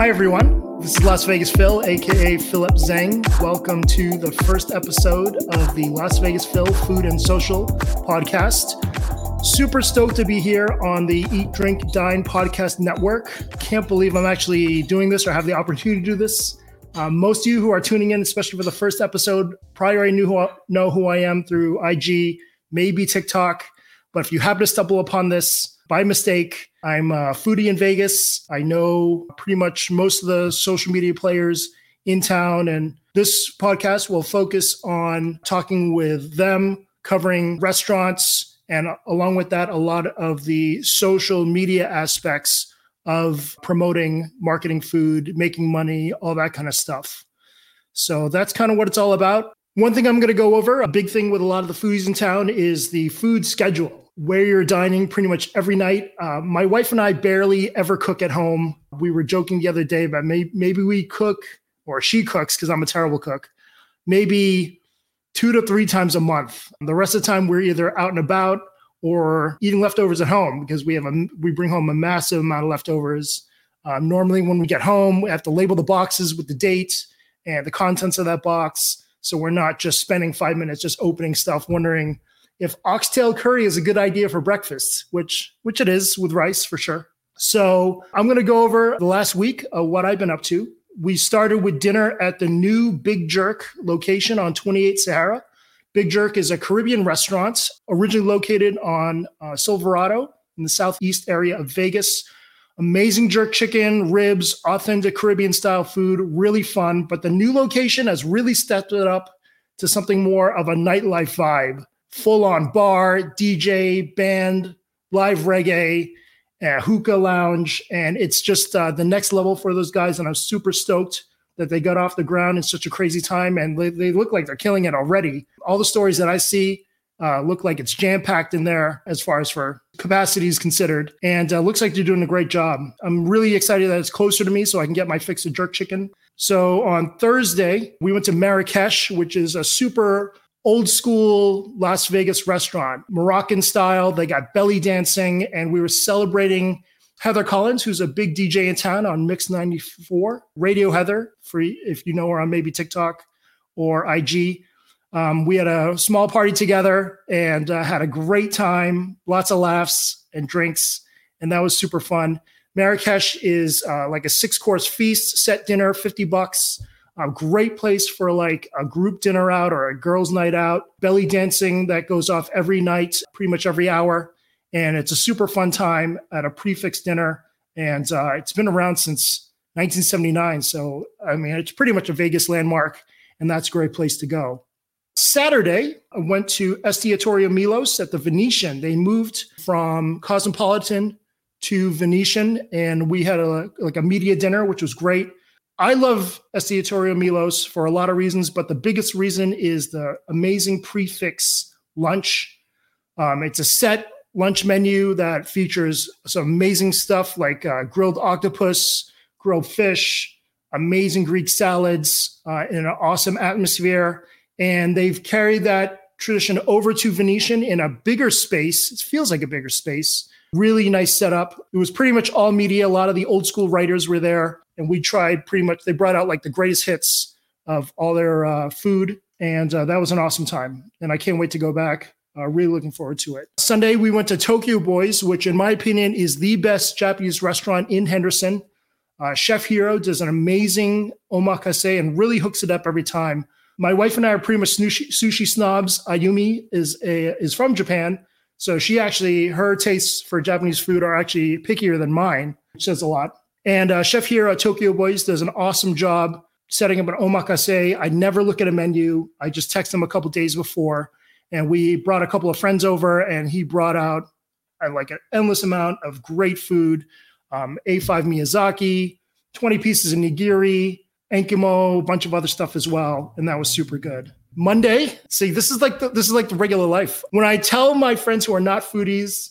Hi, everyone. This is Las Vegas Phil, aka Philip Zhang. Welcome to the first episode of the Las Vegas Phil Food and Social podcast. Super stoked to be here on the Eat, Drink, Dine podcast network. Can't believe I'm actually doing this or have the opportunity to do this. Um, most of you who are tuning in, especially for the first episode, probably already knew who, know who I am through IG, maybe TikTok. But if you happen to stumble upon this by mistake, I'm a foodie in Vegas. I know pretty much most of the social media players in town. And this podcast will focus on talking with them, covering restaurants, and along with that, a lot of the social media aspects of promoting, marketing food, making money, all that kind of stuff. So that's kind of what it's all about. One thing I'm going to go over, a big thing with a lot of the foodies in town is the food schedule where you're dining pretty much every night. Uh, my wife and I barely ever cook at home. We were joking the other day about maybe, maybe we cook, or she cooks because I'm a terrible cook, maybe two to three times a month. The rest of the time, we're either out and about or eating leftovers at home because we have a we bring home a massive amount of leftovers. Um, normally, when we get home, we have to label the boxes with the date and the contents of that box. So we're not just spending five minutes just opening stuff, wondering if oxtail curry is a good idea for breakfast, which which it is with rice for sure. So I'm going to go over the last week of what I've been up to. We started with dinner at the new Big Jerk location on 28 Sahara. Big Jerk is a Caribbean restaurant originally located on uh, Silverado in the southeast area of Vegas. Amazing jerk chicken, ribs, authentic Caribbean style food, really fun. But the new location has really stepped it up to something more of a nightlife vibe full on bar, DJ, band, live reggae, uh, hookah lounge. And it's just uh, the next level for those guys. And I'm super stoked that they got off the ground in such a crazy time. And they, they look like they're killing it already. All the stories that I see uh, look like it's jam packed in there as far as for capacities considered. And uh, looks like they're doing a great job. I'm really excited that it's closer to me so I can get my fix of jerk chicken. So on Thursday, we went to Marrakesh, which is a super old school Las Vegas restaurant, Moroccan style. They got belly dancing, and we were celebrating Heather Collins, who's a big DJ in town on Mix 94, Radio Heather, free if you know her on maybe TikTok or IG. Um, we had a small party together and uh, had a great time, lots of laughs and drinks, and that was super fun. Marrakesh is uh, like a six course feast, set dinner, 50 bucks a great place for like a group dinner out or a girls' night out, belly dancing that goes off every night, pretty much every hour. And it's a super fun time at a prix fixe dinner. And uh, it's been around since 1979. So, I mean, it's pretty much a Vegas landmark, and that's a great place to go. Saturday, I went to Estiatorio Milos at the Venetian. They moved from Cosmopolitan to Venetian, and we had a like a media dinner, which was great. I love Estiatorio Milos for a lot of reasons, but the biggest reason is the amazing prix fixe lunch. Um, it's a set lunch menu that features some amazing stuff like uh, grilled octopus, grilled fish, amazing Greek salads uh, in an awesome atmosphere. And they've carried that tradition over to Venetian in a bigger space. It feels like a bigger space. Really nice setup. It was pretty much all media. A lot of the old school writers were there and we tried pretty much. They brought out like the greatest hits of all their uh, food, and uh, that was an awesome time. And I can't wait to go back. Uh, really looking forward to it. Sunday we went to Tokyo Boys, which in my opinion is the best Japanese restaurant in Henderson. Uh, Chef Hiro does an amazing omakase and really hooks it up every time. My wife and I are pretty much sushi, sushi snobs. Ayumi is a, is from Japan, so she actually her tastes for Japanese food are actually pickier than mine, which says a lot. And uh, Chef here at Tokyo Boys does an awesome job setting up an omakase. I never look at a menu. I just text him a couple days before. And we brought a couple of friends over, and he brought out I like an endless amount of great food. Um, A5 Miyazaki, 20 pieces of nigiri, ankimo, a bunch of other stuff as well. And that was super good. Monday, see, this is like the, this is like the regular life. When I tell my friends who are not foodies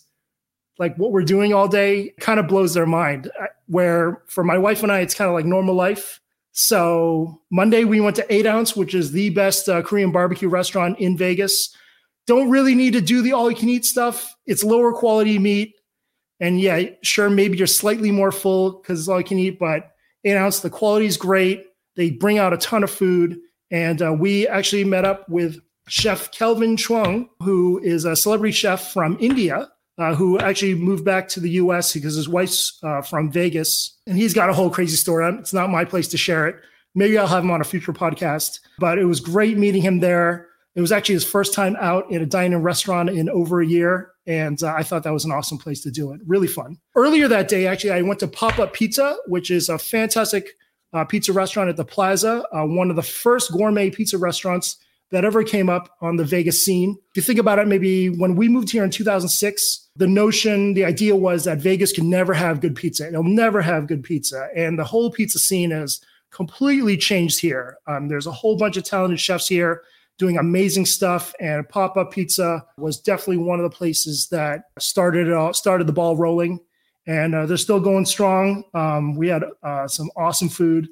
like what we're doing all day kind of blows their mind. Uh, where for my wife and I, it's kind of like normal life. So Monday we went to Eight Ounce, which is the best uh, Korean barbecue restaurant in Vegas. Don't really need to do the all you can eat stuff. It's lower quality meat, and yeah, sure maybe you're slightly more full because it's all you can eat, but eight ounce. The quality is great. They bring out a ton of food. And uh, we actually met up with Chef Kelvin Chuang, who is a celebrity chef from India, uh, who actually moved back to the US because his wife's uh, from Vegas. And he's got a whole crazy story. It's not my place to share it. Maybe I'll have him on a future podcast. But it was great meeting him there. It was actually his first time out in a dining restaurant in over a year. And uh, I thought that was an awesome place to do it. Really fun. Earlier that day, actually, I went to Pop Up Pizza, which is a fantastic uh, pizza restaurant at the Plaza, uh, one of the first gourmet pizza restaurants that ever came up on the Vegas scene. If you think about it, maybe when we moved here in 2006, the notion, the idea was that Vegas can never have good pizza. It'll never have good pizza. And the whole pizza scene has completely changed here. Um, there's a whole bunch of talented chefs here doing amazing stuff. And Pop Up Pizza was definitely one of the places that started it all, started the ball rolling. And uh, they're still going strong. Um, we had uh, some awesome food,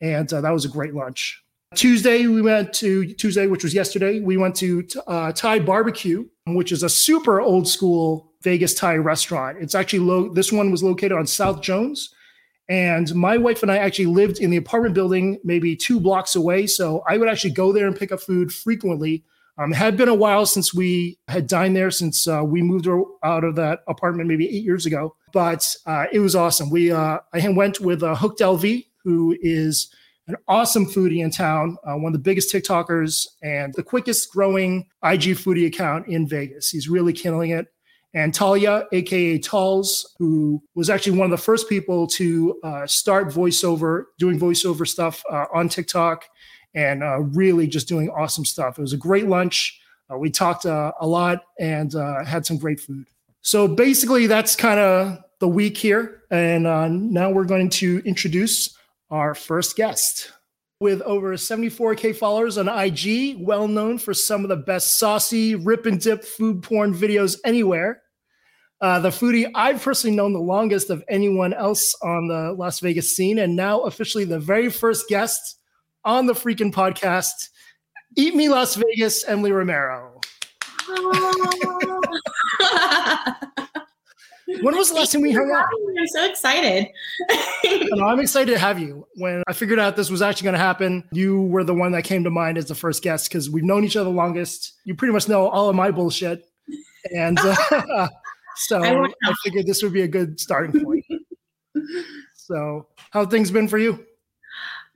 and uh, that was a great lunch. Tuesday, we went to Tuesday, which was yesterday. We went to uh, Thai Barbecue, which is a super old school Vegas Thai restaurant. It's actually low. This one was located on South Jones, and my wife and I actually lived in the apartment building, maybe two blocks away. So I would actually go there and pick up food frequently. Um, it had been a while since we had dined there since uh, we moved out of that apartment maybe eight years ago. But uh, it was awesome. We uh, I went with uh, Hooked LV, who is an awesome foodie in town, uh, one of the biggest TikTokers and the quickest growing IG foodie account in Vegas. He's really killing it. And Talia, aka Talls, who was actually one of the first people to uh, start voiceover, doing voiceover stuff uh, on TikTok, and uh, really just doing awesome stuff. It was a great lunch. Uh, we talked uh, a lot and had some great food. So basically, that's kind of the week here. And now we're going to introduce our first guest. With over 74K followers on IG, well known for some of the best saucy, rip and dip food porn videos anywhere. Uh, the foodie I've personally known the longest of anyone else on the Las Vegas scene, and now officially the very first guest on the freaking podcast. Eat Me Las Vegas, Emily Romero. When was the last time we hung out? I'm so excited. no, I'm excited to have you. When I figured out this was actually going to happen, you were the one that came to mind as the first guest because we've known each other the longest. You pretty much know all of my bullshit. And uh, so I, I figured this would be a good starting point. so, how things been for you?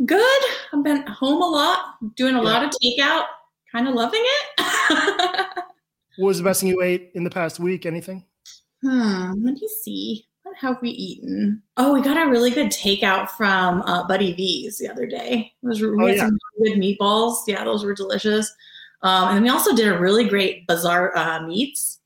Good. I've been home a lot, doing a yeah. lot of takeout, kind of loving it. what was the best thing you ate in the past week? Anything? Hmm, let me see. What have we eaten? Oh, we got a really good takeout from uh, Buddy V's the other day. It was we oh, had yeah. some good meatballs. Yeah, those were delicious. Um, and we also did a really great Bazaar uh, Meats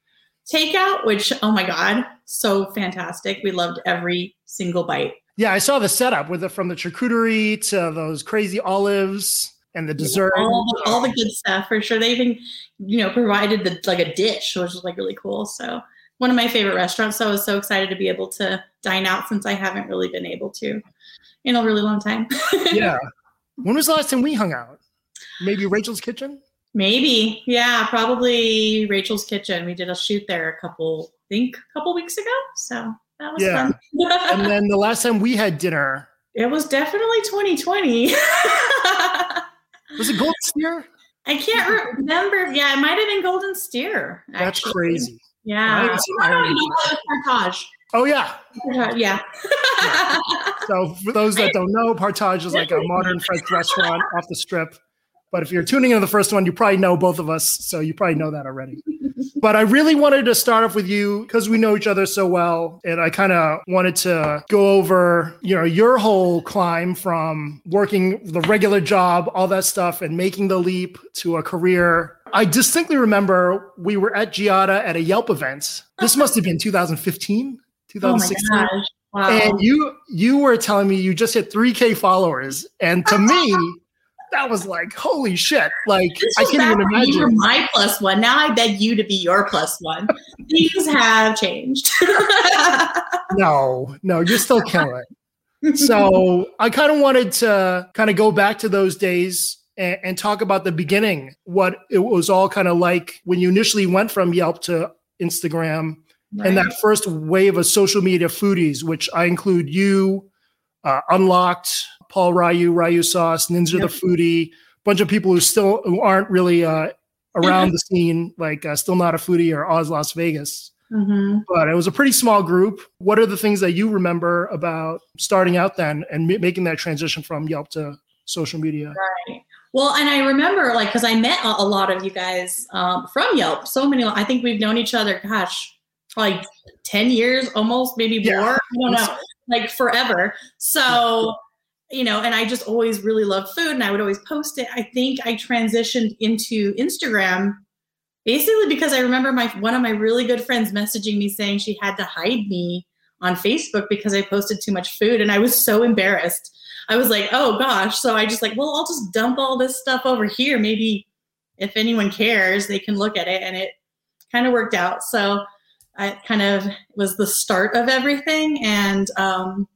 takeout, which oh my god, so fantastic! We loved every single bite. Yeah, I saw the setup with it from the charcuterie to those crazy olives and the dessert. All the, all the good stuff for sure. They even, you know, provided the like a dish, which was like really cool. So one of my favorite restaurants. So I was so excited to be able to dine out since I haven't really been able to in a really long time. yeah. When was the last time we hung out? Maybe Rachel's Kitchen? Maybe. Yeah, probably Rachel's Kitchen. We did a shoot there a couple, I think, a couple weeks ago. So that was yeah. fun. and then the last time we had dinner. It was definitely 2020. was it Golden Steer? I can't remember. Yeah, it might have been Golden Steer. Actually. That's crazy. Yeah. Partage. Oh yeah. Yeah. yeah. So for those that don't know, Partage is like a modern French restaurant off the strip. But if you're tuning into the first one, you probably know both of us, so you probably know that already. but I really wanted to start off with you because we know each other so well, and I kind of wanted to go over, you know, your whole climb from working the regular job, all that stuff, and making the leap to a career I distinctly remember we were at Giada at a Yelp event. This must have been 2015, 2016. Oh wow. And you you were telling me you just hit 3K followers. And to me, that was like, holy shit. Like I can't even imagine. You were my plus one. Now I beg you to be your plus one. Things have changed. no, no, you're still killing it. So I kind of wanted to kind of go back to those days and, and talk about the beginning, what it was all kind of like when you initially went from Yelp to Instagram right. and that first wave of social media foodies, which I include you, uh, Unlocked, Paul Ryu, Ryu Sauce, Ninja yep. the Foodie, bunch of people who still who aren't really uh, around the scene, like uh, Still Not a Foodie or Oz Las Vegas. Mm-hmm. But it was a pretty small group. What are the things that you remember about starting out then and m- making that transition from Yelp to social media? Right. Well, and I remember like because I met a, lot of you guys um, from Yelp. So many. I think we've known each other. Gosh, like ten years, almost maybe yeah. more. I don't know, like forever. So you know, and I just always really loved food and I would always post it. I think I transitioned into Instagram basically because I remember my one of my really good friends messaging me saying she had to hide me on Facebook because I posted too much food and I was so embarrassed. I was like, "Oh gosh." So I just like, "Well, I'll just dump all this stuff over here. Maybe if anyone cares, they can look at it." And it kind of worked out. So I kind of was the start of everything and um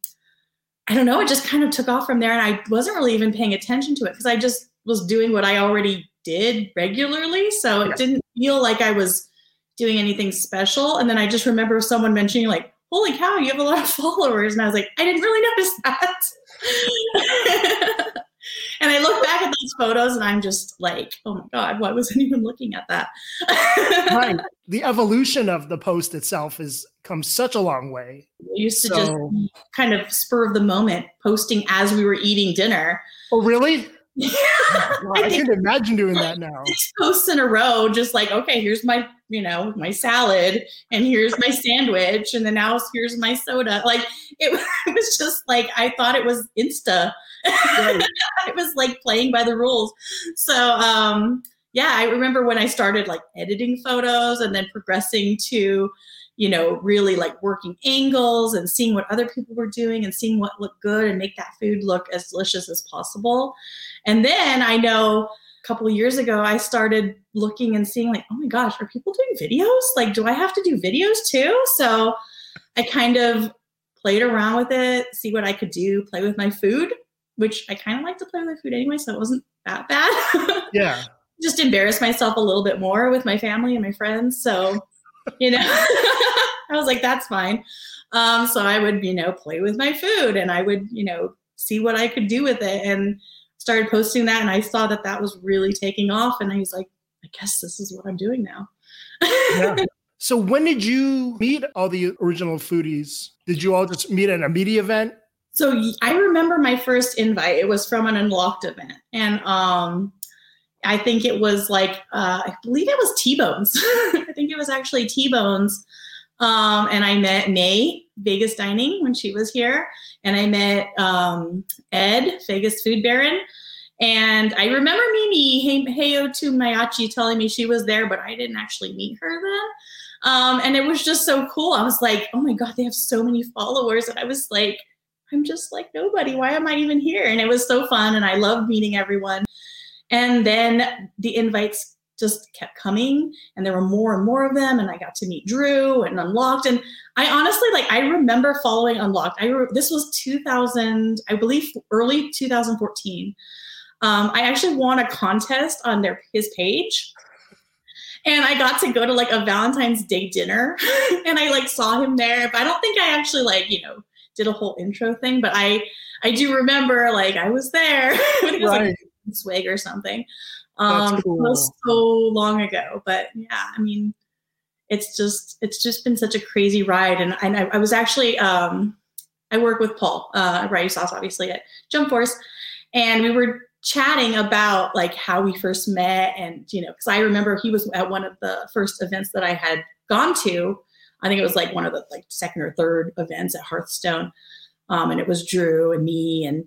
I don't know, it just kind of took off from there. And I wasn't really even paying attention to it because I just was doing what I already did regularly. So it didn't feel like I was doing anything special. And then I just remember someone mentioning, like, holy cow, you have a lot of followers. And I was like, I didn't really notice that. and I look back at those photos and I'm just like, oh my God, why wasn't even looking at that? right. The evolution of the post itself has come such a long way. We used to so, just kind of spur of the moment posting as we were eating dinner. Oh, really? Yeah. I, I can imagine doing that now. Six posts in a row, just like, okay, here's my, you know, my salad, and here's my sandwich, and then now here's my soda. Like it, it was just like I thought it was Insta. Right. it was like playing by the rules. So um yeah, I remember when I started like editing photos and then progressing to you know, really like working angles and seeing what other people were doing and seeing what looked good and make that food look as delicious as possible. And then I know a couple of years ago, I started looking and seeing like, oh my gosh, are people doing videos? Like, do I have to do videos too? So I kind of played around with it, see what I could do, play with my food, which I kind of like to play with my food anyway, so it wasn't that bad. Yeah. Just embarrass myself a little bit more with my family and my friends. So you know? I was like that's fine. Um, so i would you know play with my food and i would you know see what i could do with it and started posting that and i saw that that was really taking off and i was like i guess this is what i'm doing now. Yeah. so when did you meet all the original foodies? Did you all just meet at a media event? So i remember my first invite. It was from an unlocked event and um I think it was like uh, I believe it was T Bones. I think it was actually T Bones. Um, and I met May Vegas Dining when she was here, and I met um, Ed Vegas Food Baron. And I remember Mimi Heyo to Mayachi telling me she was there, but I didn't actually meet her then. Um, and it was just so cool. I was like, oh my God, they have so many followers. And I was like, I'm just like nobody. Why am I even here? And it was so fun. And I loved meeting everyone. And then the invites just kept coming and there were more and more of them and i got to meet drew and unlocked. And i honestly like i remember following unlocked. I re- this was 2000 i believe early 2014 um, i actually won a contest on their his page. And i got to go to like a valentine's day dinner and i like saw him there. But i don't think i actually like you know did a whole intro thing but i i do remember like i was there. It was right. like swig or something. Um, cool. so long ago, but yeah, I mean, it's just it's just been such a crazy ride, and, and I, I was actually um, I work with Paul uh, Ryu Sauce, obviously at Jump Force, and we were chatting about like how we first met, and you know, because I remember he was at one of the first events that I had gone to. I think it was like one of the like second or third events at Hearthstone, um, and it was Drew and me and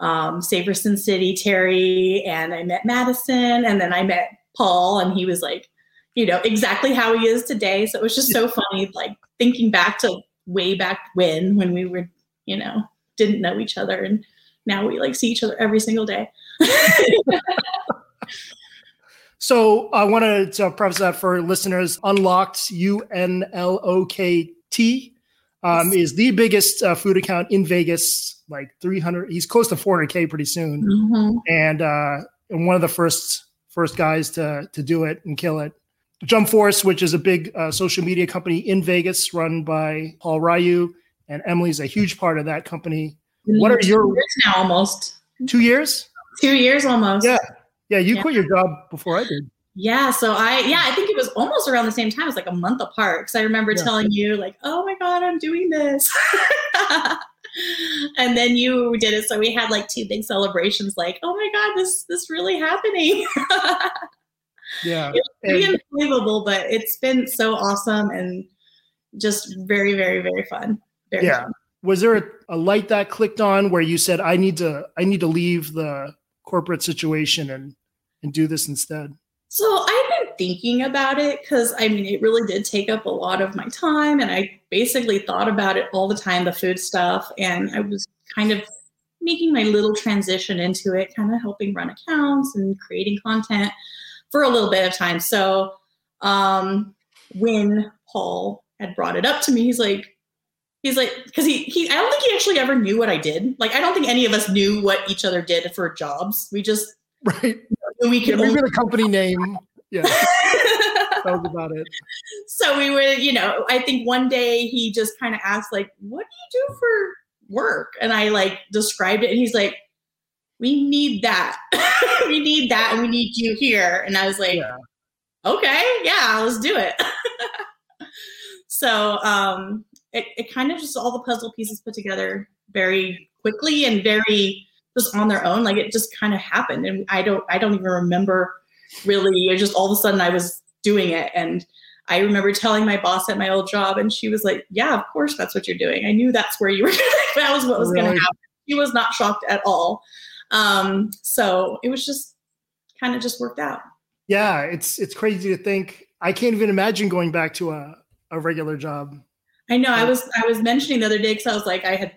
um, Saverson City, Terry, and I met Madison, and then I met Paul, and he was like, you know, exactly how he is today. So it was just so funny, like thinking back to way back when, when we were, you know, didn't know each other, and now we like see each other every single day. so I wanted to preface that for listeners. Unlocked, U N L O K T, um, is the biggest uh, food account in Vegas like 300 he's close to 400k pretty soon mm-hmm. and uh and one of the first first guys to to do it and kill it jump force which is a big uh, social media company in vegas run by paul ryu and emily's a huge part of that company what are your years now almost two years? Two years almost. Yeah. Yeah. You yeah. quit your job before I did. Yeah. So I, yeah, I think it was almost around the same time. It was like a month apart. Cause I remember yeah. telling you, like, oh my God, I'm doing this. and then you did it. So we had like two big celebrations, like, oh my God, this, this really happening. yeah. It's unbelievable, but it's been so awesome and just very, very, very fun. Very yeah. Fun. Was there a, a light that clicked on where you said, I need to, I need to leave the corporate situation and, and do this instead? So been thinking about it because I mean, it really did take up a lot of my time. And I basically thought about it all the time the food stuff. And I was kind of making my little transition into it, kind of helping run accounts and creating content for a little bit of time. So um, when Paul had brought it up to me, he's like, he's like, because he, he, I don't think he actually ever knew what I did. Like, I don't think any of us knew what each other did for jobs. We just, right we can yeah, maybe the company name. Yeah. that was about it. So we would, you know, I think one day he just kind of asked, like, what do you do for work? And I like described it and he's like, we need that. we need that and we need you here. And I was like, yeah. okay, yeah, let's do it. so um it, it kind of just all the puzzle pieces put together very quickly and very just on their own. Like it just kind of happened. And I don't, I don't even remember really, it just all of a sudden I was doing it. And I remember telling my boss at my old job and she was like, yeah, of course that's what you're doing. I knew that's where you were. that was what was really? going to happen. She was not shocked at all. Um, so it was just kind of just worked out. Yeah. It's, it's crazy to think, I can't even imagine going back to a, a regular job. I know. I was I was mentioning the other day because I was like I had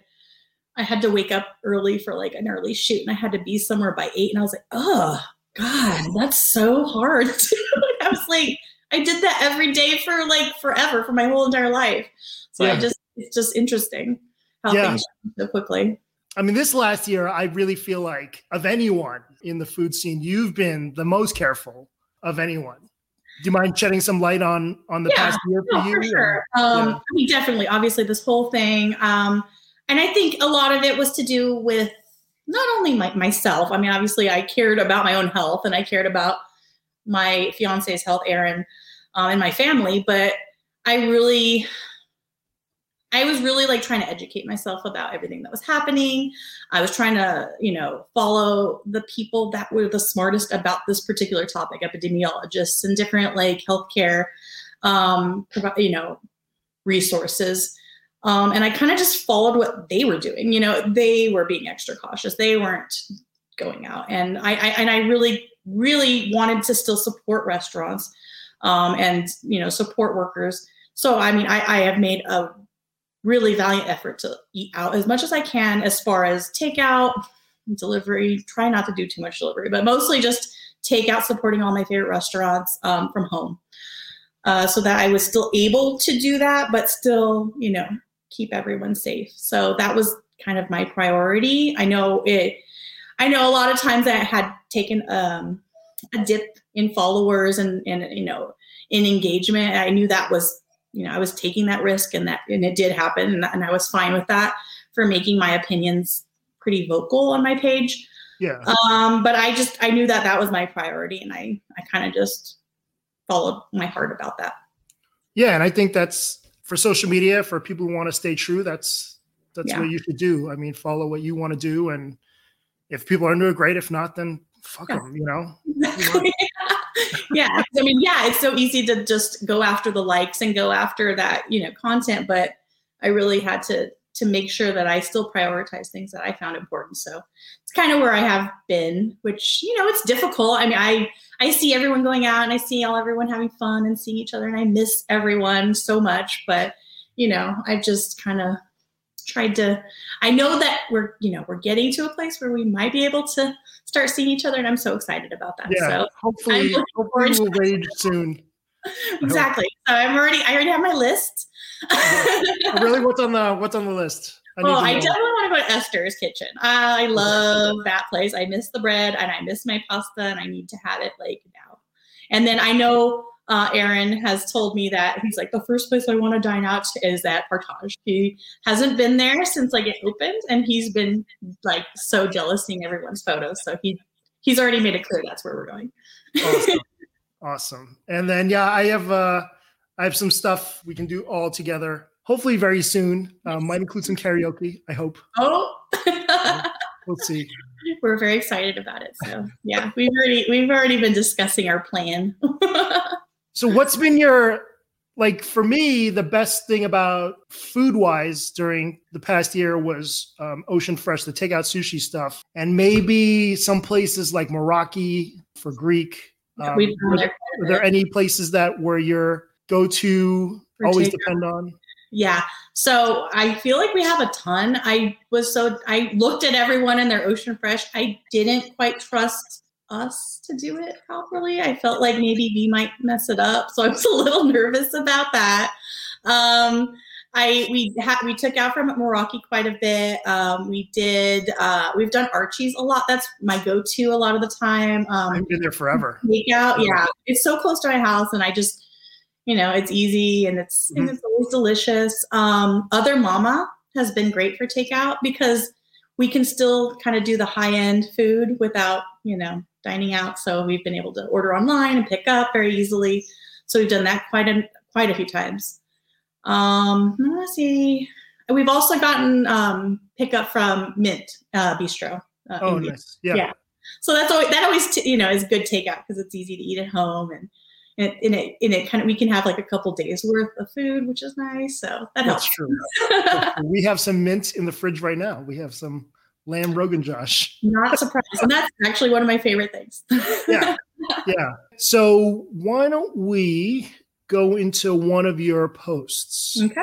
I had to wake up early for like an early shoot and I had to be somewhere by eight. And I was like, oh, God, that's so hard. I was like, I did that every day for like forever, for my whole entire life. So yeah. I just, it's just interesting how yeah. things so quickly. I mean, this last year, I really feel like of anyone in the food scene, you've been the most careful of anyone. Do you mind shedding some light on on the yeah, past year for no, you? For sure. um, yeah. I mean, definitely. Obviously, this whole thing. Um, and I think a lot of it was to do with not only my, myself. I mean, obviously, I cared about my own health and I cared about my fiance's health, Aaron, um, and my family. But I really, I was really like trying to educate myself about everything that was happening. I was trying to, you know, follow the people that were the smartest about this particular topic, epidemiologists and different like healthcare, um, you know, resources. Um, and I kind of just followed what they were doing. You know, they were being extra cautious. They weren't going out, and I, I and I really, really wanted to still support restaurants um, and you know support workers. So I mean, I, I have made a really valiant effort to eat out as much as I can, as far as takeout, delivery. Try not to do too much delivery, but mostly just takeout, supporting all my favorite restaurants um, from home. Uh, so that I was still able to do that, but still, you know, keep everyone safe. So that was kind of my priority. I know it. I know a lot of times I had taken um, a dip in followers and and you know in engagement. I knew that was you know I was taking that risk and that and it did happen and, and I was fine with that for making my opinions pretty vocal on my page. Yeah. Um, but I just I knew that that was my priority and I I kind of just followed my heart about that. Yeah, and I think that's for social media for people who want to stay true that's that's yeah. what you should do i mean follow what you want to do and if people are into it great if not then fuck yeah. them you know yeah i mean yeah it's so easy to just go after the likes and go after that you know content but i really had to to make sure that i still prioritize things that i found important so it's kind of where i have been which you know it's difficult i mean i I see everyone going out and I see all everyone having fun and seeing each other and I miss everyone so much. But you know, I just kind of tried to. I know that we're you know we're getting to a place where we might be able to start seeing each other, and I'm so excited about that. Yeah, so hopefully, hopefully we'll rage soon. exactly. So I'm already. I already have my list. Really, what's on the what's on the list? I oh, I definitely want to go to Esther's Kitchen. I love that place. I miss the bread and I miss my pasta and I need to have it like now. And then I know uh, Aaron has told me that he's like the first place I want to dine out is at Partage. He hasn't been there since like it opened, and he's been like so jealous seeing everyone's photos. So he he's already made it clear that's where we're going. awesome. awesome. And then yeah, I have uh I have some stuff we can do all together. Hopefully very soon. Uh, might include some karaoke. I hope. Oh. we'll see. We're very excited about it. So yeah, we've already we've already been discussing our plan. so what's been your like for me the best thing about food wise during the past year was um, ocean fresh the takeout sushi stuff and maybe some places like meraki for greek um, were, there, were there any places that were your go-to always depend on yeah. So I feel like we have a ton. I was so I looked at everyone in their Ocean Fresh. I didn't quite trust us to do it properly. I felt like maybe we might mess it up. So I was a little nervous about that. Um, I we had we took out from Meraki quite a bit. Um, we did uh, we've done Archie's a lot. That's my go-to a lot of the time. Um, I've been there forever. Takeout, yeah. It's so close to my house, and I just you know, it's easy and it's mm-hmm. and it's always delicious. Um, Other Mama has been great for takeout because we can still kind of do the high end food without, you know, dining out. So we've been able to order online and pick up very easily. So we've done that quite a quite a few times. Um, let's see. We've also gotten um, pickup from Mint uh, Bistro. Uh, oh, nice. Yeah. yeah. So that's always that always t- you know is good takeout because it's easy to eat at home and in it, in it, in it kind of we can have like a couple days worth of food, which is nice. So that That's helps. true. we have some mint in the fridge right now. We have some lamb rogan josh. Not surprised. and that's actually one of my favorite things. yeah. Yeah. So why don't we go into one of your posts? Okay.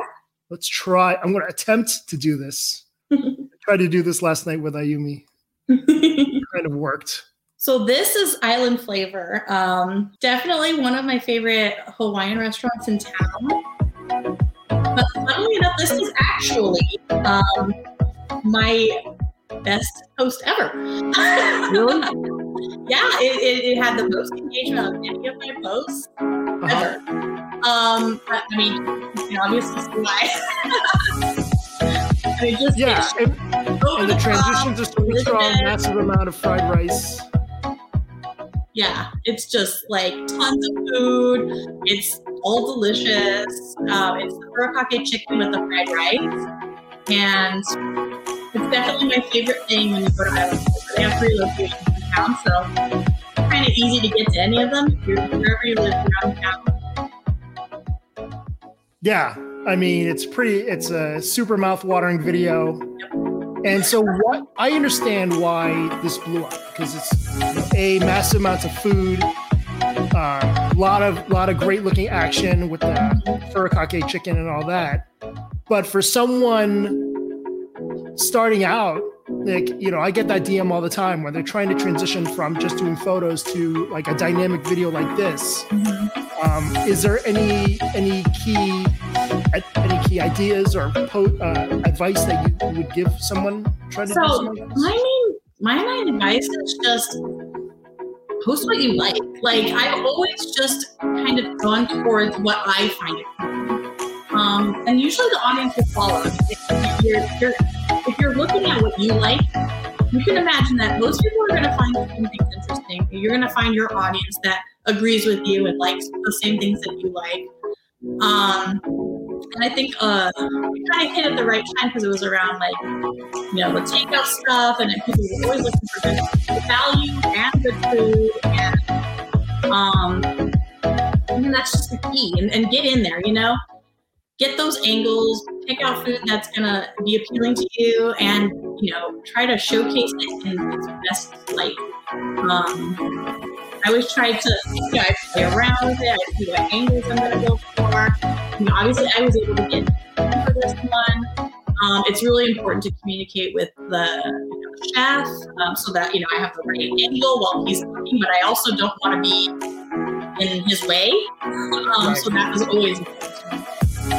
Let's try. I'm going to attempt to do this. I tried to do this last night with Ayumi. kind of worked. So this is Island Flavor. Um, definitely one of my favorite Hawaiian restaurants in town. But funnily enough, this is actually um, my best post ever. really? yeah, it, it, it, had the most engagement of any of my posts uh-huh. ever. Um, but, I mean, you know, obviously, why. I mean, just yeah, and, and the transitions are super strong. Massive amount of fried rice yeah, it's just like tons of food. It's all delicious. Um, it's the furikake chicken with the fried rice, and it's definitely my favorite thing when you go to Island. They have three locations in town, so it's kind of easy to get to any of them. You're, wherever you live around town. Yeah, I mean it's pretty. It's a super mouth-watering video. Yep and so, what I understand why this blew up because it's a massive amounts of food, a uh, lot of lot of great looking action with the furikake chicken and all that. But for someone starting out, like you know, I get that DM all the time where they're trying to transition from just doing photos to like a dynamic video like this. Mm-hmm. Um, is there any any key any key ideas or po- uh, advice that you would give someone trying to so, do something? my main my main advice is just post what you like. Like I've always just kind of gone towards what I find it. Um, and usually the audience will follow. If you're, you're if you're looking at what you like, you can imagine that most people are going to find things interesting. You're going to find your audience that agrees with you and likes the same things that you like. Um, and I think uh, we kind of hit at the right time because it was around like, you know, the takeout stuff, and people were always looking for good value and good food, and um, that's just the key. And, and get in there, you know, get those angles, pick out food that's gonna be appealing to you, and you know, try to showcase it in its best light. Um, I always try to, you know, I play around with it. I see what angles I'm gonna go for. You know, obviously, I was able to get for this one. Um, it's really important to communicate with the you know, chef um, so that you know I have the right angle while he's cooking, but I also don't want to be in his way. Um, so that was always important.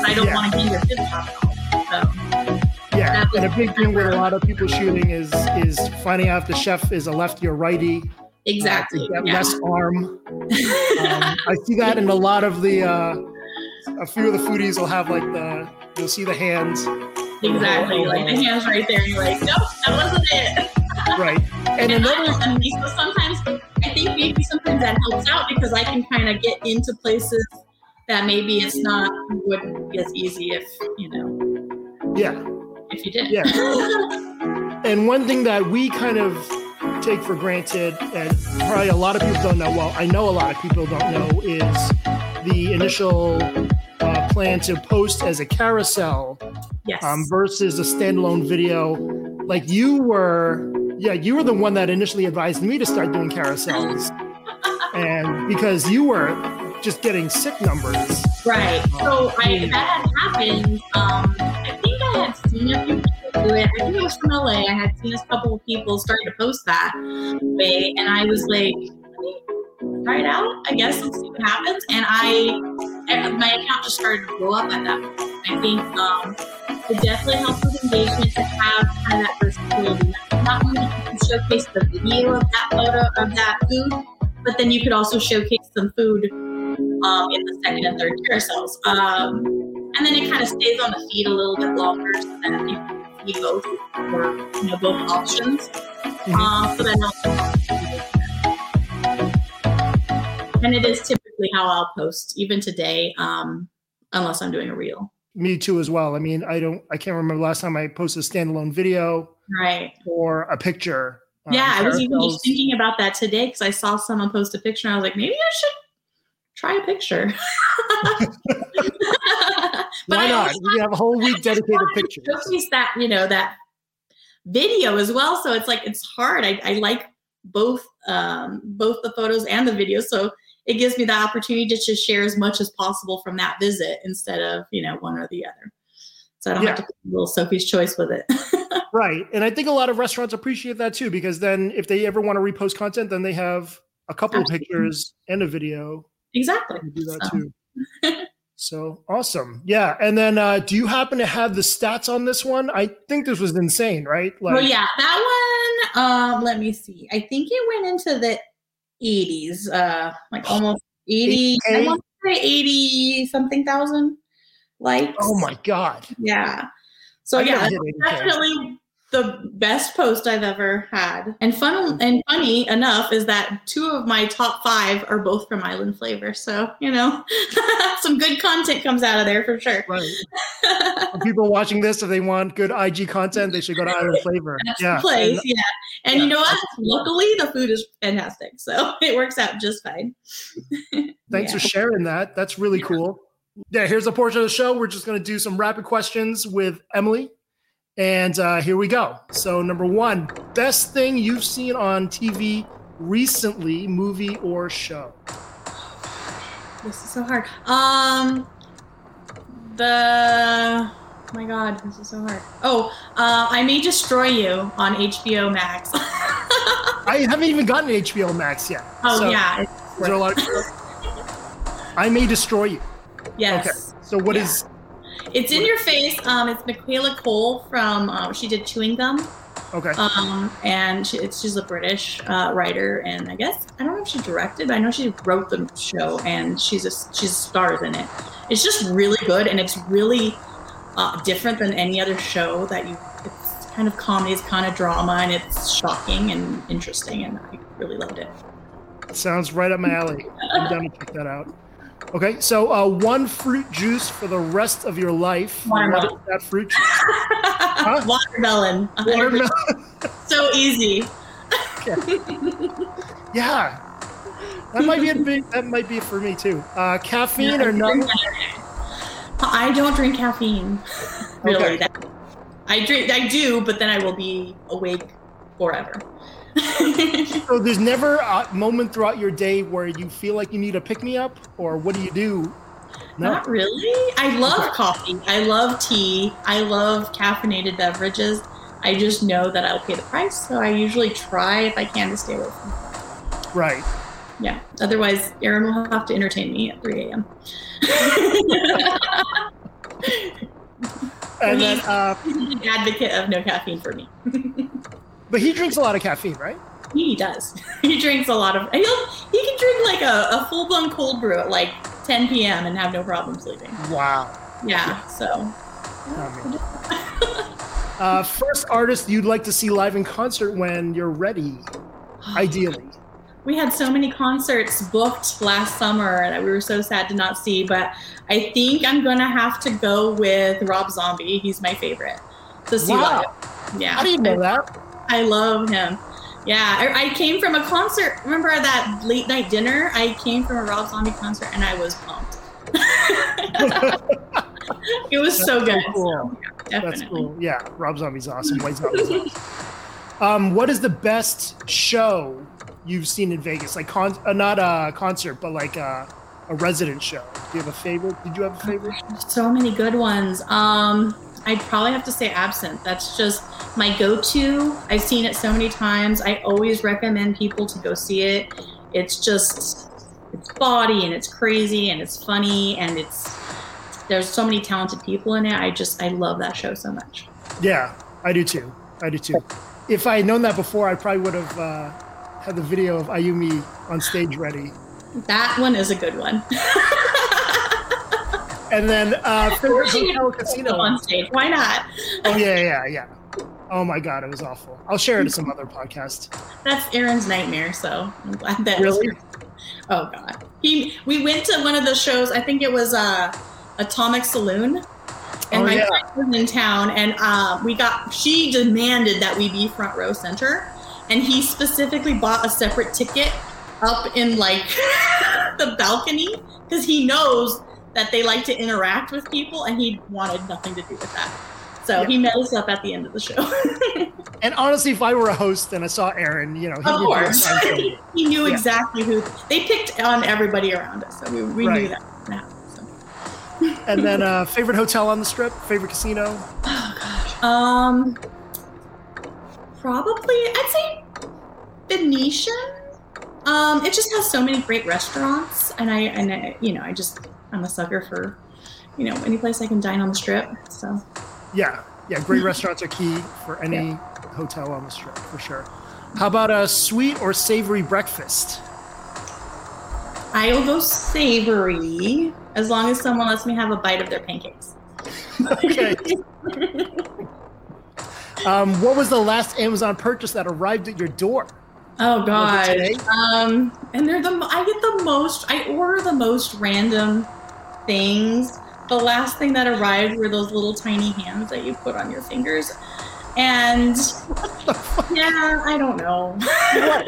I don't yeah. want to be hinder his all. So. Yeah, and a big thing with a lot of people shooting is is finding out if the chef is a lefty or righty Exactly. Uh, yeah. less arm. Um, I see that in a lot of the. Uh, a few of the foodies will have like the. You'll see the hands. Exactly. Oh. Like the hands right there, you're like, nope, that wasn't it. Right. And And another. I, and so sometimes I think maybe sometimes that helps out because I can kind of get into places that maybe it's not wouldn't be as easy if you know Yeah. if you did. Yeah. And one thing that we kind of take for granted, and probably a lot of people don't know, well, I know a lot of people don't know, is the initial plan to post as a carousel Yes. um, versus a standalone video. Like you were, yeah, you were the one that initially advised me to start doing carousels. And because you were just getting sick numbers. Right. So I that had happened. Um, I think I had seen a few people do it. I think it was from LA. I had seen a couple of people starting to post that way, and I was like, try it out. I guess and see what happens. And I, my account just started to blow up at that point. I think um, it definitely helps with engagement to have kind of that versatility. Not only can you showcase the video of that photo of that food, but then you could also showcase some food um, in the second and third carousels. Um, and then it kind of stays on the feed a little bit longer so that you can see both or you know both options. Um, so that helps. And it is typically how I'll post, even today, um, unless I'm doing a reel. Me too, as well. I mean, I don't, I can't remember last time I posted a standalone video Right. or a picture. um, yeah, I was even just thinking about that today because I saw someone post a picture and I was like, maybe I should try a picture. But Why not? We have a whole week dedicated to pictures. showcase that you know that video as well so it's like it's hard i, I like both um both the photos and the videos so it gives me the opportunity to just share as much as possible from that visit instead of you know one or the other so i don't have to put a little sophie's choice with it Right. And I think a lot of restaurants appreciate that too, because then if they ever want to repost content, then they have a couple of pictures and a video exactly do that So. too. So awesome. Yeah. And then uh, do you happen to have the stats on this one? I think this was insane, right? oh yeah that one um let me see i think it went into the 80s uh like almost 80 i want to say 80 something thousand likes Oh my God. Yeah. So I yeah, gotta that's hit 80K. definitely the best post I've ever had. And fun and funny enough is that two of my top five are both from Island Flavor. So you know, some good content comes out of there for sure. Right. People watching this, if they want good IG content, they should go to Island Flavor. That's Yeah. the place, And- yeah. And yeah, you know what? Luckily, the food is fantastic, so it works out just fine. Thanks Yeah. for sharing that. That's really cool. Yeah, here's a portion of the show. We're just going to do some rapid questions with Emily. And uh, here we go. So, number one, best thing you've seen on TV recently, movie or show? This is so hard. Um, the oh my God, this is so hard. Oh, uh, I may destroy you on HBO Max. I haven't even gotten HBO Max yet. oh So, yeah, there a lot of- I may destroy you. yes. Okay. So, what Yeah. is? It's in your face. Um, it's Michaela Coel from. Uh, she did Chewing Gum. Okay. Um, and she, it's, she's a British uh, writer, and I guess I don't know if she directed, but I know she wrote the show, and she's a she's stars in it. It's just really good, and it's really uh, different than any other show that you. It's kind of comedy, it's kind of drama, and it's shocking and interesting, and I really loved it. Sounds right up my alley. I'm down to check that out. Okay, so uh, one fruit juice for the rest of your life. What is Watermelon. that fruit juice? Watermelon, Watermelon. so easy. Yeah, that might be a big. That might be for me too. Uh, caffeine or no? I don't drink caffeine. Really, Okay. that, I drink. I do, but then I will be awake forever. So there's never a moment throughout your day where you feel like you need a pick me up, or what do you do? No. Not really. I love Okay. coffee. I love tea. I love caffeinated beverages. I just know that I'll pay the price, so I usually try if I can to stay away from. Right. Yeah. Otherwise, Aaron will have to entertain me at 3 a.m. And then, uh, He's an advocate of no caffeine for me. but he drinks a lot of caffeine, right? He does. he drinks a lot of. He'll he can drink like a, a full blown cold brew at like 10 p.m. and have no problem sleeping. Wow. Yeah. So. uh, first artist you'd like to see live in concert when you're ready, ideally. We had so many concerts booked last summer that we were so sad to not see, but I think I'm gonna have to go with Rob Zombie. He's my favorite to see wow. live. Yeah. How do you know that? I love him. Yeah, I, I, came from a concert. Remember that late night dinner? I came from a Rob Zombie concert and I was pumped. it was That's so good. Cool. So, yeah, That's cool. Yeah, Rob Zombie's awesome. White Zombie's awesome. Um, what is the best show you've seen in Vegas? Like, con- uh, not a concert, but like a, a resident show. Do you have a favorite? Did you have a favorite? So many good ones. Um, I'd probably have to say Absinthe. That's just my go-to. I've seen it so many times. I always recommend people to go see it. It's just it's body and it's crazy and it's funny and it's there's so many talented people in it. I just I love that show so much. Yeah, I do too. I do too. If I had known that before, I probably would have uh, had the video of Ayumi on stage ready. That one is a good one. and then uh, favorite hotel casino on stage. Why not? oh yeah, yeah, yeah. Oh my god, it was awful. I'll share it to some other podcast. That's Aaron's nightmare. So I'm glad that. Really? Oh god. He. We went to one of the shows. I think it was uh, Atomic Saloon. And oh, my yeah. friend was in town, and uh, we got. She demanded that we be front row center, and he specifically bought a separate ticket up in like the balcony because he knows that they like to interact with people, and he wanted nothing to do with that. So yeah. he met us up at the end of the show. and honestly, if I were a host and I saw Aaron, you know, he, of course. he knew yeah. exactly who they picked on everybody around us, so we, we right. knew that. Now, so. and then, uh, favorite hotel on the strip, favorite casino. Oh gosh, um, probably I'd say Venetian. Um, it just has so many great restaurants, and I and I, you know, I just I'm a sucker for, you know, any place I can dine on the strip. So. Yeah, yeah. Great restaurants are key for any yeah. hotel on the strip for sure. How about a sweet or savory breakfast? I'll go savory as long as someone lets me have a bite of their pancakes. okay. um, what was the last Amazon purchase that arrived at your door? Oh god. Um, and they're the I get the most. I order the most random things. The last thing that arrived were those little tiny hands that you put on your fingers. And yeah, I don't know. what?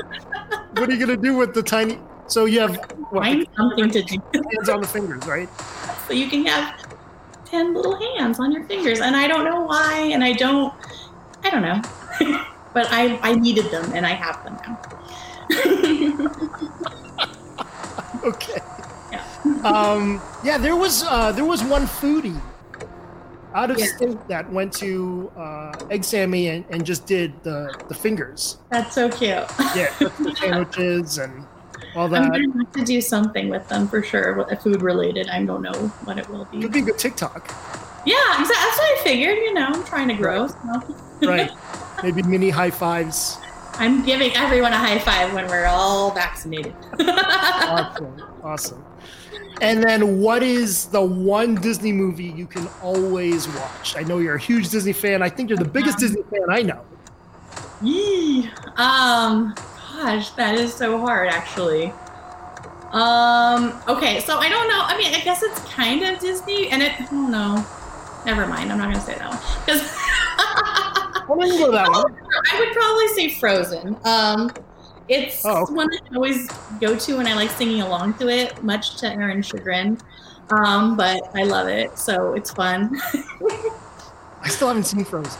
what are you gonna do with the tiny? So you have what, Find something to do. Hands on the fingers, right? So you can have ten little hands on your fingers, and I don't know why, and I don't, I don't know, but I I needed them, and I have them now. okay um, yeah, there was uh, there was one foodie out of yeah. state that went to uh, Egg Sammy and, and just did the the fingers. That's so cute. Yeah, the sandwiches and all that. I'm gonna have to do something with them for sure, food related. I don't know what it will be. Could be a good TikTok. Yeah, that's what I figured. You know, I'm trying to grow. So. right. Maybe mini high fives. I'm giving everyone a high five when we're all vaccinated. awesome. Awesome. And then, what is the one Disney movie you can always watch? I know you're a huge Disney fan. I think you're the biggest um, Disney fan I know. Yee. Um, gosh, that is so hard, actually. Um, okay, so I don't know. I mean, I guess it's kind of Disney, and it. I don't know. Never mind. I'm not gonna say that one because. I would probably say Frozen. Um, it's oh, okay. one I always go to and I like singing along to it, much to Aaron's chagrin. Um, but I love it, so it's fun. I still haven't seen Frozen.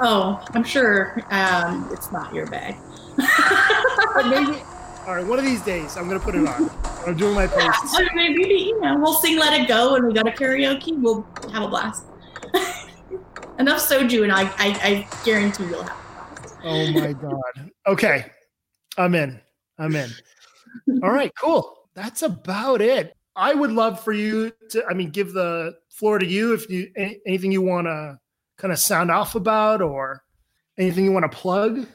Oh, I'm sure um, it's not your bag. maybe, all right, one of these days I'm gonna put it on. I'm doing my posts. Yeah, maybe you know we'll sing "Let It Go" and we got a karaoke. We'll have a blast. Enough soju, and I, I, I guarantee you'll have. Oh my god. Okay, I'm in. I'm in. All right, cool. That's about it. I would love for you to, I mean, give the floor to you if you anything you want to kind of sound off about or anything you want to plug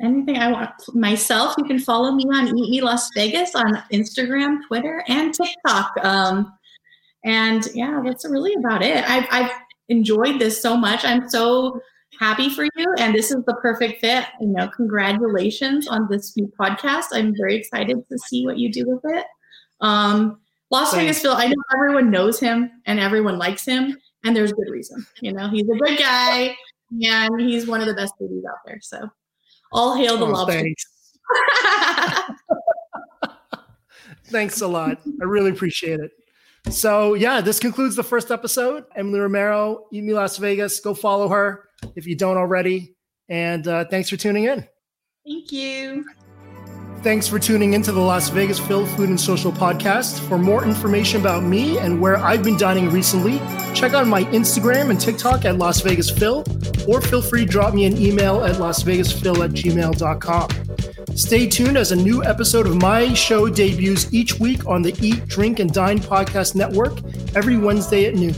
anything I want myself, you can follow me on Eat Me Las Vegas on Instagram, Twitter, and TikTok. Um, and yeah, that's really about it. I've, I've enjoyed this so much. I'm so happy for you, and this is the perfect fit. You know, congratulations on this new podcast. I'm very excited to see what you do with it. Um, Las Vegas Phil, I know everyone knows him and everyone likes him, and there's good reason. You know, he's a good guy and he's one of the best babies out there. So all hail the oh, lobster. Thanks. thanks a lot. I really appreciate it. So yeah, this concludes the first episode. Emily Romero, Eat Me Las Vegas. Go follow her if you don't already. And uh, thanks for tuning in. Thank you. Thanks for tuning into the Las Vegas Phil Food and Social Podcast. For more information about me and where I've been dining recently, check out my Instagram and TikTok at Las Vegas Phil, or feel free to drop me an email at lasvegasphil at gmail.com. Stay tuned as a new episode of my show debuts each week on the Eat, Drink, and Dine podcast network every Wednesday at noon.